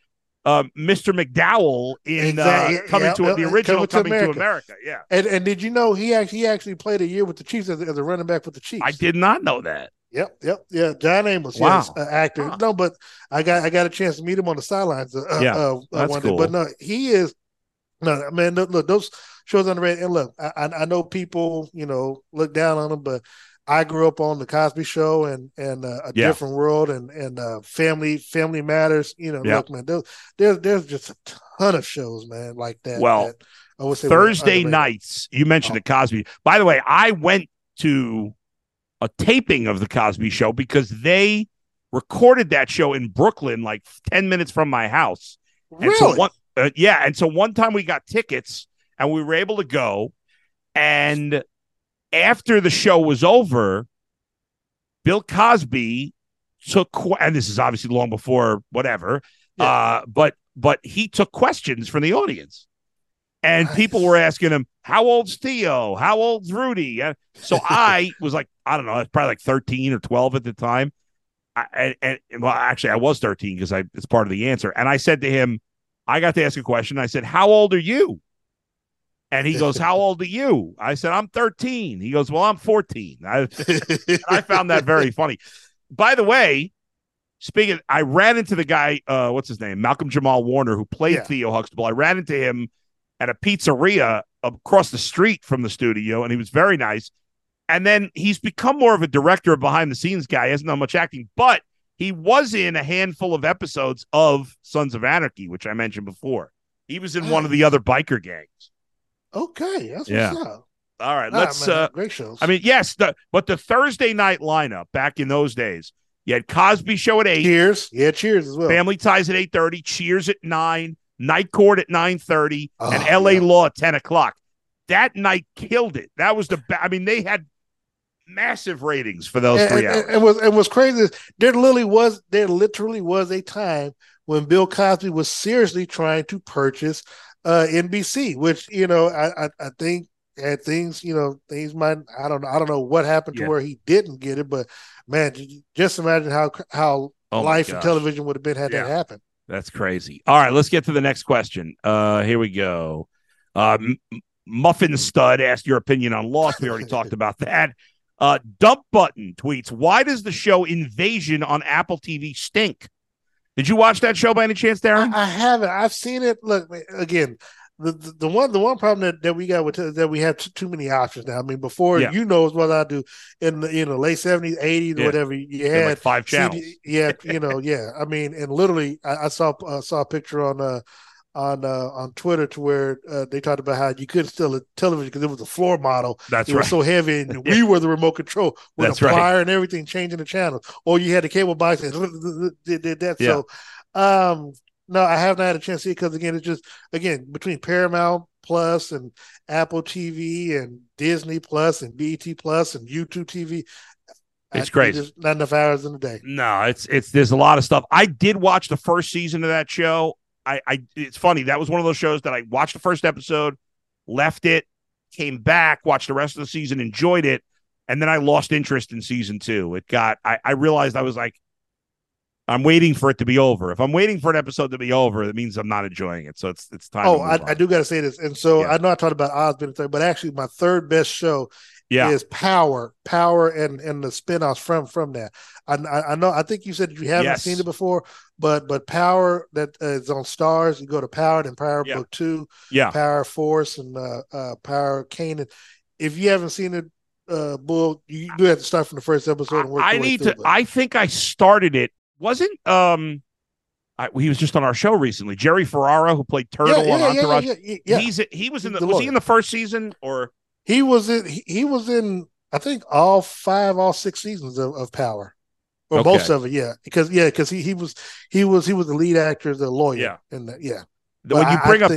um, Mr. McDowell in
Exactly,
uh, coming
yeah,
to
yeah,
the original
Coming
Coming
to
to America. Yeah,
And and did you know he actually he actually played a year with the Chiefs as, as a running back with the Chiefs?
I did not know that.
Yep, yep, yeah. John Amos,
Wow.
yes, uh, actor.
Huh.
No, but I got I got a chance to meet him on the sidelines. Uh,
Yeah,
uh, uh,
that's
one day.
cool.
But no, he is. No, man, look, those shows on the underrated. And look, I, I know people, you know, look down on them, but I grew up on the Cosby Show and and uh, a
Yeah.
different world and and uh, family family matters. You know,
Yeah.
look, man, there's there's there's just a ton of shows, man, like that.
Well,
that I would say
Thursday nights. You mentioned
Oh.
the Cosby. By the way, I went to a taping of the Cosby Show because they recorded that show in Brooklyn, like ten minutes from my house. And
Really?
so one, uh, yeah, and so one time we got tickets and we were able to go. And after the show was over, Bill Cosby took, and this is obviously long before whatever.
Yeah.
Uh, but but he took questions from the audience, and
Nice.
people were asking him, "How old's Theo? How old's Rudy?" Uh, So I was like, I don't know, I was probably like thirteen or twelve at the time. I, and, and well, actually, I was thirteen because I it's part of the answer. And I said to him, I got to ask a question. I said, "How old are you?" And he goes, "How old are you?" I said, "I'm 13." He goes, "Well, I'm 14." I, I found that very funny. By the way, speaking, I ran into the guy. Uh, what's his name? Malcolm Jamal Warner, who played
Yeah.
Theo Huxtable. I ran into him at a pizzeria across the street from the studio, and he was very nice. And then he's become more of a director, behind the scenes guy. He hasn't done much acting, but he was in a handful of episodes of Sons of Anarchy, which I mentioned before. He was in one of the other biker gangs.
okay, that's
Yeah.
what's up.
All right,
Nah,
let's.
man,
uh,
great shows.
I mean, yes, the but the Thursday night lineup back in those days, you had Cosby Show at eight,
cheers, yeah, cheers as well.
Family Ties at eight thirty, Cheers at nine, Night Court at nine thirty, and
Oh,
L.A.
yeah.
Law at ten o'clock. That night killed it. That was the. Ba- I mean, they had massive ratings for those
and,
three hours.
and- and was and was crazy. There literally was there literally was a time when Bill Cosby was seriously trying to purchase uh, NBC, which you know I I, I think had things you know things might I don't know I don't know what happened to
Yeah.
where he didn't get it, but man, just imagine how how
Oh
life and television would have been had
Yeah.
that happened.
That's crazy. All right, let's get to the next question. Uh, here we go. Uh, M- Muffin Stud asked your opinion on Lost. We already talked about that. Uh, Dump Button tweets, "Why does the show Invasion on Apple TV stink?" Did you watch that show by any chance, Darren?
I, I haven't. I've seen it. Look again. The, the, the one the one problem that, that we got with that we have too, too many options now. I mean, before
Yeah.
you know as well I do in the you know late seventies, eighties,
Yeah.
whatever. You had
like five channels.
CD yeah, you know, yeah. I mean, and literally, I, I saw uh, saw a picture on uh on uh on Twitter to where uh, they talked about how you couldn't steal a television because it was a floor model.
That's
it
right.
was so heavy, and we were the remote control with
That's
a
right.
and everything, changing the channels. Or you had the cable box and did, did that.
Yeah.
So, um, no, I haven't had a chance to see it because again, it's just again between Paramount Plus and Apple TV and Disney Plus and BET Plus and YouTube TV.
It's
I-
crazy.
There's not enough hours in the day.
No, it's it's there's a lot of stuff. I did watch the first season of that show. I, I it's funny that was one of those shows that I watched the first episode, left it, came back, watched the rest of the season, enjoyed it, and then I lost interest in season two. It got I, I realized I was like, I'm waiting for it to be over. If I'm waiting for an episode to be over, that means I'm not enjoying it. So it's it's time.
Oh,
to
I, I do got to say this, and so
Yeah.
I know I talked about Osborne, third, but actually my third best show
Yeah,
is Power, Power, and and the spinoffs from from that. I, I know I think you said you haven't
Yes.
seen it before, but but Power that uh, is on Starz. You go to Power, and Power
Yeah.
Book Two,
yeah.
Power Force, and uh, uh Power Kanan. If you haven't seen it, uh, Bull, you do have to start from the first episode and work.
I need to. I think I started it. Wasn't um, I, he was just on our show recently. Jerry Ferrara, who played Turtle
yeah,
on
yeah, yeah,
Entourage.
yeah, yeah, yeah.
He's he was in the
The
was he in the first season or
He was in. He, was in. I think all five, all six seasons of, of Power, or
Okay.
most of it. Yeah, because yeah, because he he was he was he was the lead actor, the lawyer.
Yeah.
and yeah.
when you bring
I
up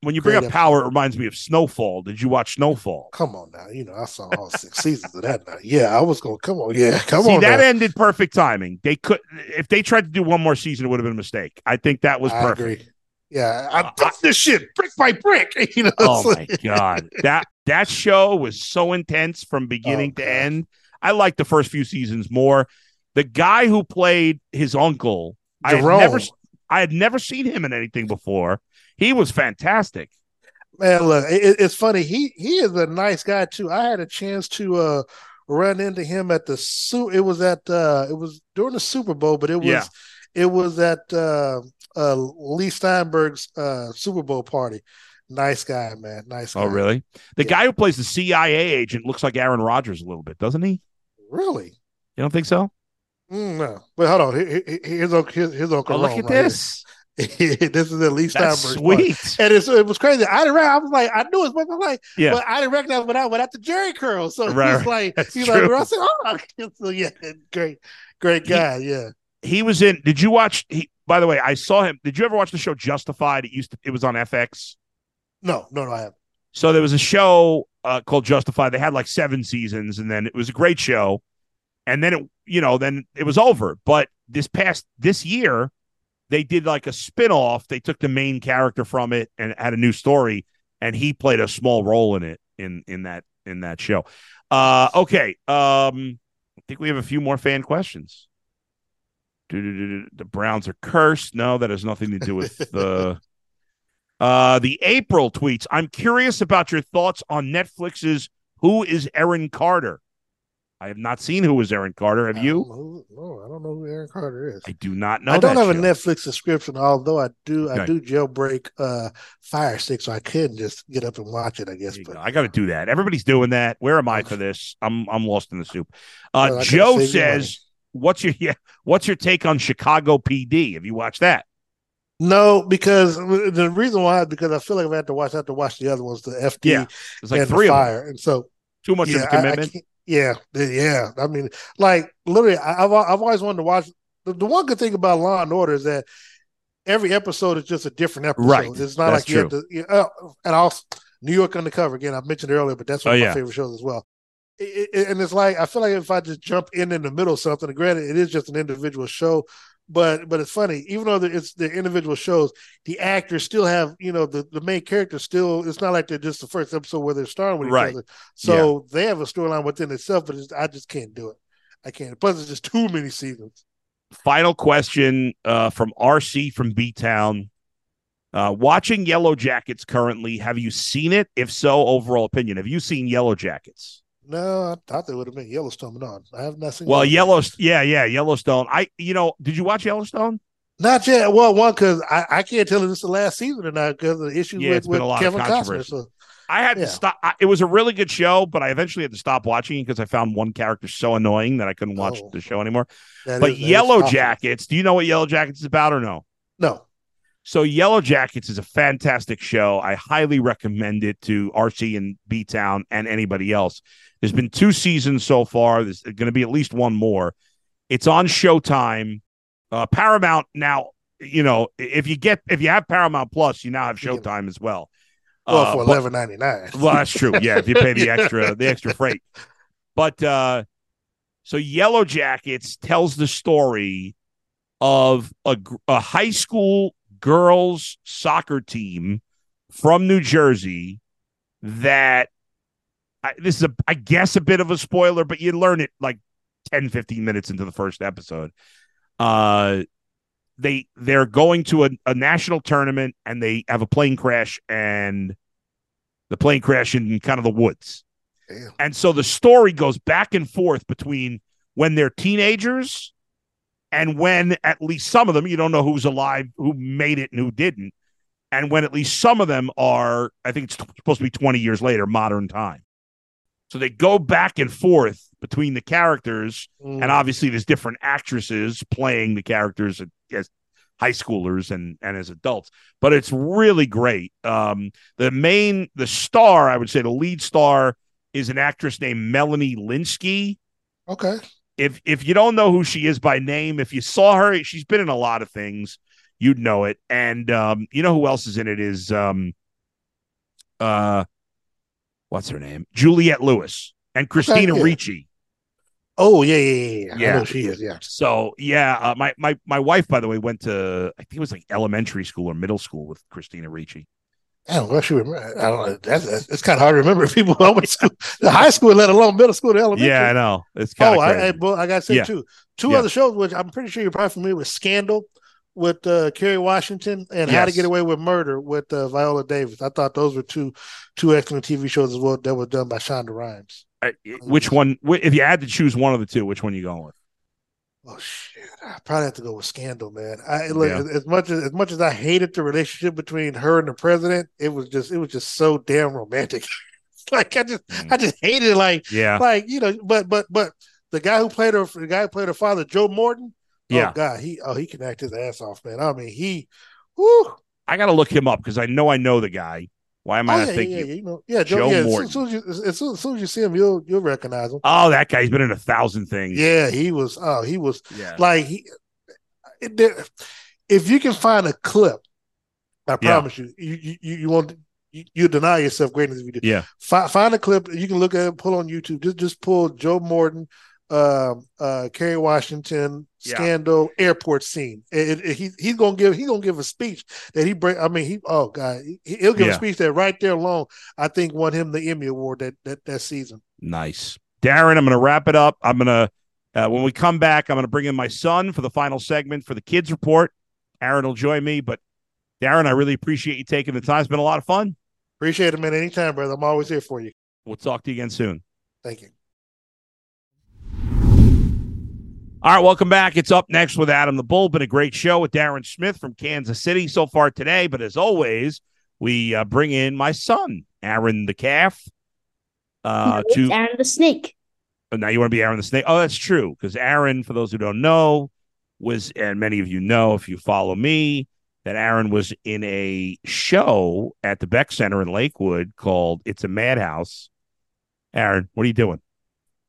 when you bring up Power, it reminds me of Snowfall. Did you watch Snowfall?
come on now, you know I saw all six seasons of that. Now, yeah, I was going. Come on, yeah, come
See,
on.
that
now.
ended perfect timing. They could if they tried to do one more season, it would have been a mistake. I think that was
I
perfect.
agree. Yeah, I
Uh,
this shit brick by brick. You know.
Oh my god, that that show was so intense from beginning
Oh,
to end. I liked the first few seasons more. The guy who played his uncle, I had never, I had never seen him in anything before. He was fantastic.
Man, look, it, it's funny. He he is a nice guy too. I had a chance to uh run into him at the su. It was at uh it was during the Super Bowl, but it was
Yeah.
it was at uh uh Leigh Steinberg's uh Super Bowl party. Nice guy, man. Nice. Guy.
Oh, really? The
Yeah.
guy who plays the CIA agent looks like Aaron Rodgers a little bit, doesn't he?
Really?
You don't think so?
Mm, no. But hold on. Here- here- Here's. Here's, here's Uncle
Oh, look at
right
this.
this is at least
That's sweet.
And it's, it was crazy. I didn't. I was like, I knew it, but I'm like,
Yeah.
but I didn't recognize without without the Jheri curl. So
Right,
he's like,
That's
he's
true.
like, I said, oh, so yeah, great, great
He-
guy. yeah.
he was in. Did you watch? He, by the way, I saw him. Did you ever watch the show Justified? It used to. It was on FX.
No, no, no, I haven't.
So there was a show uh, called Justified. They had like seven seasons, and then it was a great show. And then it, you know, then it was over. But this past this year, they did like a spin-off. They took the main character from it and had a new story, and he played a small role in it in in that in that show. Uh, okay. Um, I think we have a few more fan questions. The Browns are cursed. No, that has nothing to do with the. Uh, the April tweets. I'm curious about your thoughts on Netflix's Who is Aaron Carter? I have not seen Who is Aaron Carter. Have you?
who- no, I don't know who Aaron Carter is.
I do not know.
I don't have a. Netflix subscription, although I do. I do jailbreak uh, Fire Stick, so I can just get up and watch it. I guess, but
go. I got to do that. Everybody's doing that. Where am I for this? I'm I'm lost in the soup. Uh,
Well,
Joe says, "What's your yeah? What's your take on Chicago PD? Have you watched that?
No, because the reason why is because I feel like if I had to watch, I have to watch the other ones, the FD
Yeah, There's like
and
three
the
of them.
Fire, and so
Too much
yeah,
of a
I- I
commitment.
can't- yeah, yeah. I mean, like literally, I, I've I've always wanted to watch. The, the one good thing about Law and Order is that every episode is just a different episode.
Right.
It's not
That's
like you have to. You, uh, and also, New York Undercover again. I mentioned earlier, but that's one
Oh,
of
yeah.
my favorite shows as well. It- it- and it's like I feel like if I just jump in in the middle of something, granted, it is just an individual show, but but it's funny. Even though it's the individual shows, the actors still have you know the the main characters still. It's not like they're just the first episode where they're starring with
Right.
each other. So they have a storyline within itself, but it's, I just can't do it. I can't. Plus, it's just too many seasons.
Final question uh, from RC from B Town. Uh, watching Yellow Jackets currently, have you seen it? If so, overall opinion. Have you seen Yellow Jackets?
No, I thought they would have been Yellowstone on. I have not seen.
Well,
Yellowstone.
Yeah, yeah, Yellowstone. I, you know, did you watch Yellowstone?
Not yet. Well, one because I, I can't tell if is the last season or not because of the issue
Yeah,
with, with
a lot
Kevin Costner. So
I had
Yeah.
to stop. I, it was a really good show, but I eventually had to stop watching it because I found one character so annoying that I couldn't watch
Oh.
the show anymore. but
is-
Yellow. Jackets, do you know what Yellow Jackets is about or no?
No.
So Yellow Jackets is a fantastic show. I highly recommend it to RC and B Town and anybody else. There's been two seasons so far. There's going to be at least one more. It's on Showtime. Uh, Paramount now. You know, if you get if you have Paramount Plus, you now have Showtime as well.
Well,
Uh,
for eleven ninety nine.
well, that's true. Yeah, if you pay the extra, the extra freight. But uh so Yellow Jackets tells the story of a, a high school girls soccer team from New Jersey that I, this is a I guess a bit of a spoiler, but you learn it like 10 15 minutes into the first episode. Uh they they're going to a, a national tournament and they have a plane crash and the plane crash in kind of the woods.
Damn.
And so the story goes back and forth between when they're teenagers and when at least some of them, you don't know who's alive, who made it and who didn't. And when at least some of them are, I think it's supposed to be 20 years later, modern time. So they go back and forth between the characters
Mm.
and obviously there's different actresses playing the characters as high schoolers and and as adults but it's really great um the main the star i would say the lead star is an actress named melanie lynskey
okay.
If if you don't know who she is by name if you saw her she's been in a lot of things you'd know it and um you know who else is in it is um uh what's her name juliette lewis and christina
yeah.
ricci
Oh yeah, yeah, yeah, yeah.
Yeah.
I know she is. Yeah.
So yeah, uh, my my my wife, by the way, went to I think it was like elementary school or middle school with Christina Ricci.
I don't know. She remember. I don't know. That's, that's it's kind of hard to remember people who went to the high school, let alone middle school, to elementary.
Yeah, I know. It's kind
Oh,
of
I, I, well, I got to say
Yeah.
too. Two
Yeah.
other shows, which I'm pretty sure you're probably familiar with: Scandal with uh, Kerry Washington and How to Get Away with Murder with uh, Viola Davis. I thought those were two two excellent TV shows as well that were done by Shonda Rhimes.
which one? If you had to choose one of the two, which one you going with?
Oh shit! I probably have to go with Scandal, man. I look
Yeah.
as much as as much as I hated the relationship between her and the president. It was just it was just so damn romantic. like I just
Mm.
I just hated it. Like
Yeah,
like you know, but but but the guy who played her, the guy who played her father, Joe Morton.
Yeah.
Oh God, he oh he can act his ass off, man. I mean he, whoo.
I got to look him up because I know I know the guy. Why am oh, I
Oh
not
yeah, yeah,
thinking?
yeah, you know, yeah, Joe.
Joe
yeah, as soon-
Morton.
as soon as, you, as, soon, as soon as you see him, you'll you'll recognize him.
Oh, that guy. He's been in a thousand things.
Yeah, he was. Oh, he was
yeah.
like he. it- if you can find a clip, I promise you, you you you, you won't. You, you deny yourself greatness if you do.
Yeah.
Find, find a clip you can look at it, pull on YouTube. Just just pull Joe Morton uh, uh, Kerry Washington
Yeah.
scandal airport scene. It, it- he he's gonna give he's gonna give a speech that he bring. I mean, he oh god, he, he'll give
Yeah.
a speech that right there alone. I think won him the Emmy award that that that season.
Nice. Darren, I'm going to wrap it up. I'm to, uh, when we come back, I'm going to bring in my son for the final segment for the kids report. Aaron will join me. But Darren, I really appreciate you taking the time. It's been a lot of fun.
Appreciate it, man. Anytime, brother. I'm always here for you.
We'll talk to you again soon.
Thank you.
All right, welcome back. It's up next with Adam the Bull. Been a great show with Darren Smith from Kansas City so far today. But as always, we uh, bring in my son, Aaron the Calf. Uh,
No,
to
Aaron the Snake.
Oh, now you want to be Aaron the Snake? Oh, that's true. Because Aaron, for those who don't know, was, and many of you know if you follow me, that Aaron was in a show at the Beck Center in Lakewood called It's a Madhouse. Aaron, what are you doing?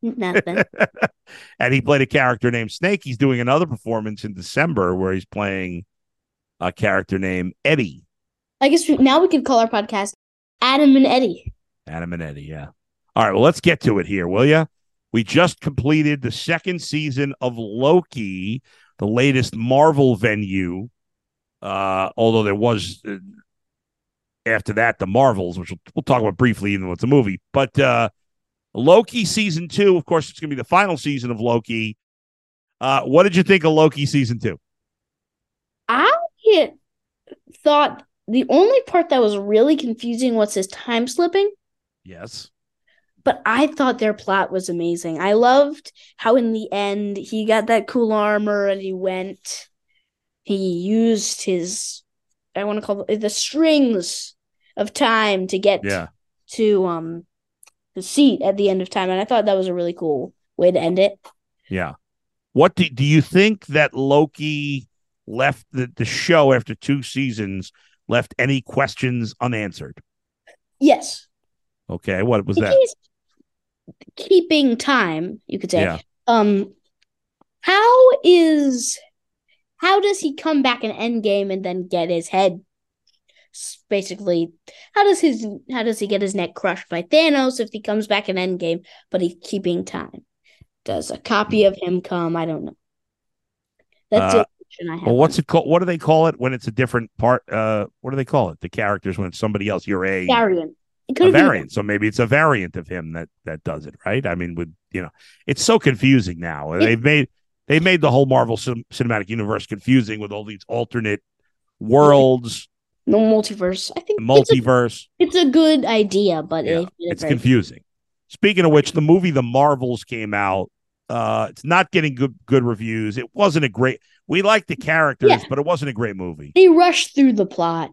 Nothing.
and he played a character named Snake. He's doing another performance in December where he's playing a character named Eddie.
I guess we, now we could call our podcast Adam and Eddie.
Adam and Eddie, yeah. All right, well, let's get to it here, will you? We just completed the second season of Loki, the latest Marvel venue. Uh, although there was uh, after that the Marvels, which we'll, we'll talk about briefly, even though it's a movie. But uh, Loki season two, of course, it's going to be the final season of Loki. Uh, what did you think of Loki season two?
I thought the only part that was really confusing was his time slipping,
Yes.
but I thought their plot was amazing. I loved how in the end he got that cool armor and he went, he used his, I want to call it the strings of time to get
Yeah.
to um the seat at the end of time, and I thought that was a really cool way to end it.
Yeah. What do, do you think that Loki left the, the show after two seasons left any questions unanswered?
Yes.
Okay, what was that?
keeping time, you could say.
Yeah.
Um, how is how does he come back in Endgame and then get his head? Basically, how does his how does he get his neck crushed by Thanos if he comes back in Endgame, but he's keeping time? Does a copy of him come? I don't know. That's
Uh,
the question I have.
Well, what's it called? What do they call it when it's a different part? Uh, what do they call it? The characters when it's somebody else. You're a,
variant? It
a
could be
variant. So maybe it's a variant of him that that does it, right? I mean, with you know, it's so confusing now. They've made they made the whole Marvel cin- cinematic universe confusing with all these alternate worlds,
no multiverse. I think it's a,
multiverse.
it's a good idea, but
Yeah,
it
it's
very-
confusing. Speaking of which, the movie The Marvels came out. Uh, it's not getting good good reviews. It wasn't a great. We liked the characters,
Yeah.
but it wasn't a great movie.
They rushed through the plot.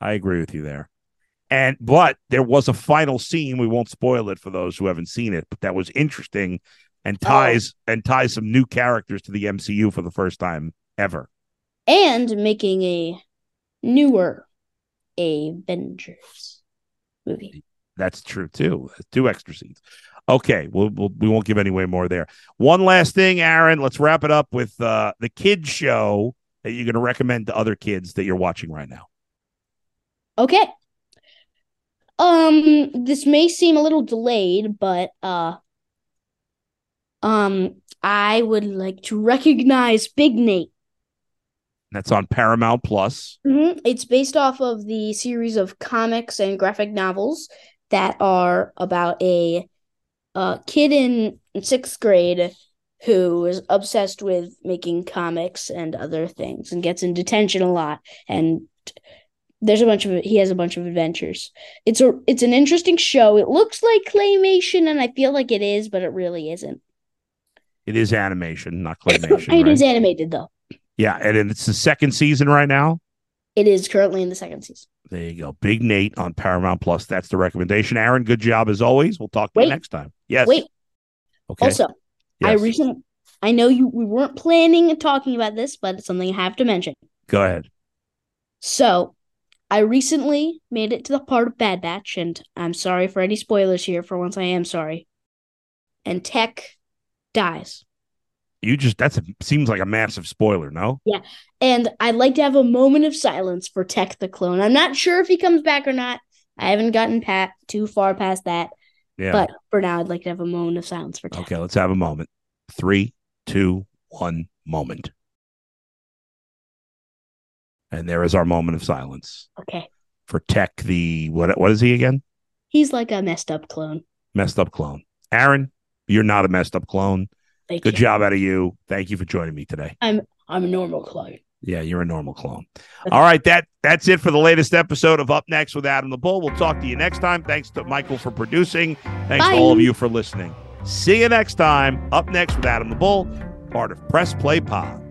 I agree with you there. And but there was a final scene. We won't spoil it for those who haven't seen it, but that was interesting and ties and ties some new characters to the MCU for the first time ever.
and making a newer Avengers movie.
That's true too. Two extra scenes. Okay, we'll, we'll we won't give any way more there. One last thing, Aaron. Let's wrap it up with uh, the kids show that you're going to recommend to other kids that you're watching right now.
Okay. Um, this may seem a little delayed, but uh, um, I would like to recognize Big Nate.
That's on Paramount Plus.
Mhm. It's based off of the series of comics and graphic novels that are about a uh, kid in sixth grade who is obsessed with making comics and other things and gets in detention a lot. And there's a bunch of he has a bunch of adventures. It's a it's an interesting show. It looks like claymation, and I feel like it is, but it really isn't.
It is animation, not claymation.
It
right?
is animated though.
Yeah, and it's the second season right now.
It is currently in the second season.
There you go. Big Nate on Paramount Plus. That's the recommendation. Aaron, good job as always. We'll talk to you next time. Yes.
Wait,
Okay.
Also, I recently, I know you we weren't planning on talking about this, but it's something I have to mention.
Go ahead.
So, I recently made it to the part of Bad Batch, and I'm sorry for any spoilers here. For once, I am sorry. And Tech dies,
You just that's a seems like a massive spoiler, no? Yeah.
And I'd like to have a moment of silence for Tech the clone. I'm not sure if he comes back or not. I haven't gotten pat too far past that,
Yeah.
but for now, I'd like to have a moment of silence for Tech.
okay, let's have a moment. three, two, one moment. And there is our moment of silence
Okay.
for Tech, the what what is he again?
He's like a messed up clone.
Messed up clone. Aaron, you're not a messed up clone.
Thank
Good
you.
job out of you. Thank you for joining me today.
I'm I'm a normal clone.
Yeah, you're a normal clone. All right, that that's it for the latest episode of Up Next with Adam the Bull. We'll talk to you next time. Thanks to Michael for producing. Thanks
Bye.
to all of you for listening. See you next time. Up Next with Adam the Bull, part of Press Play Pod.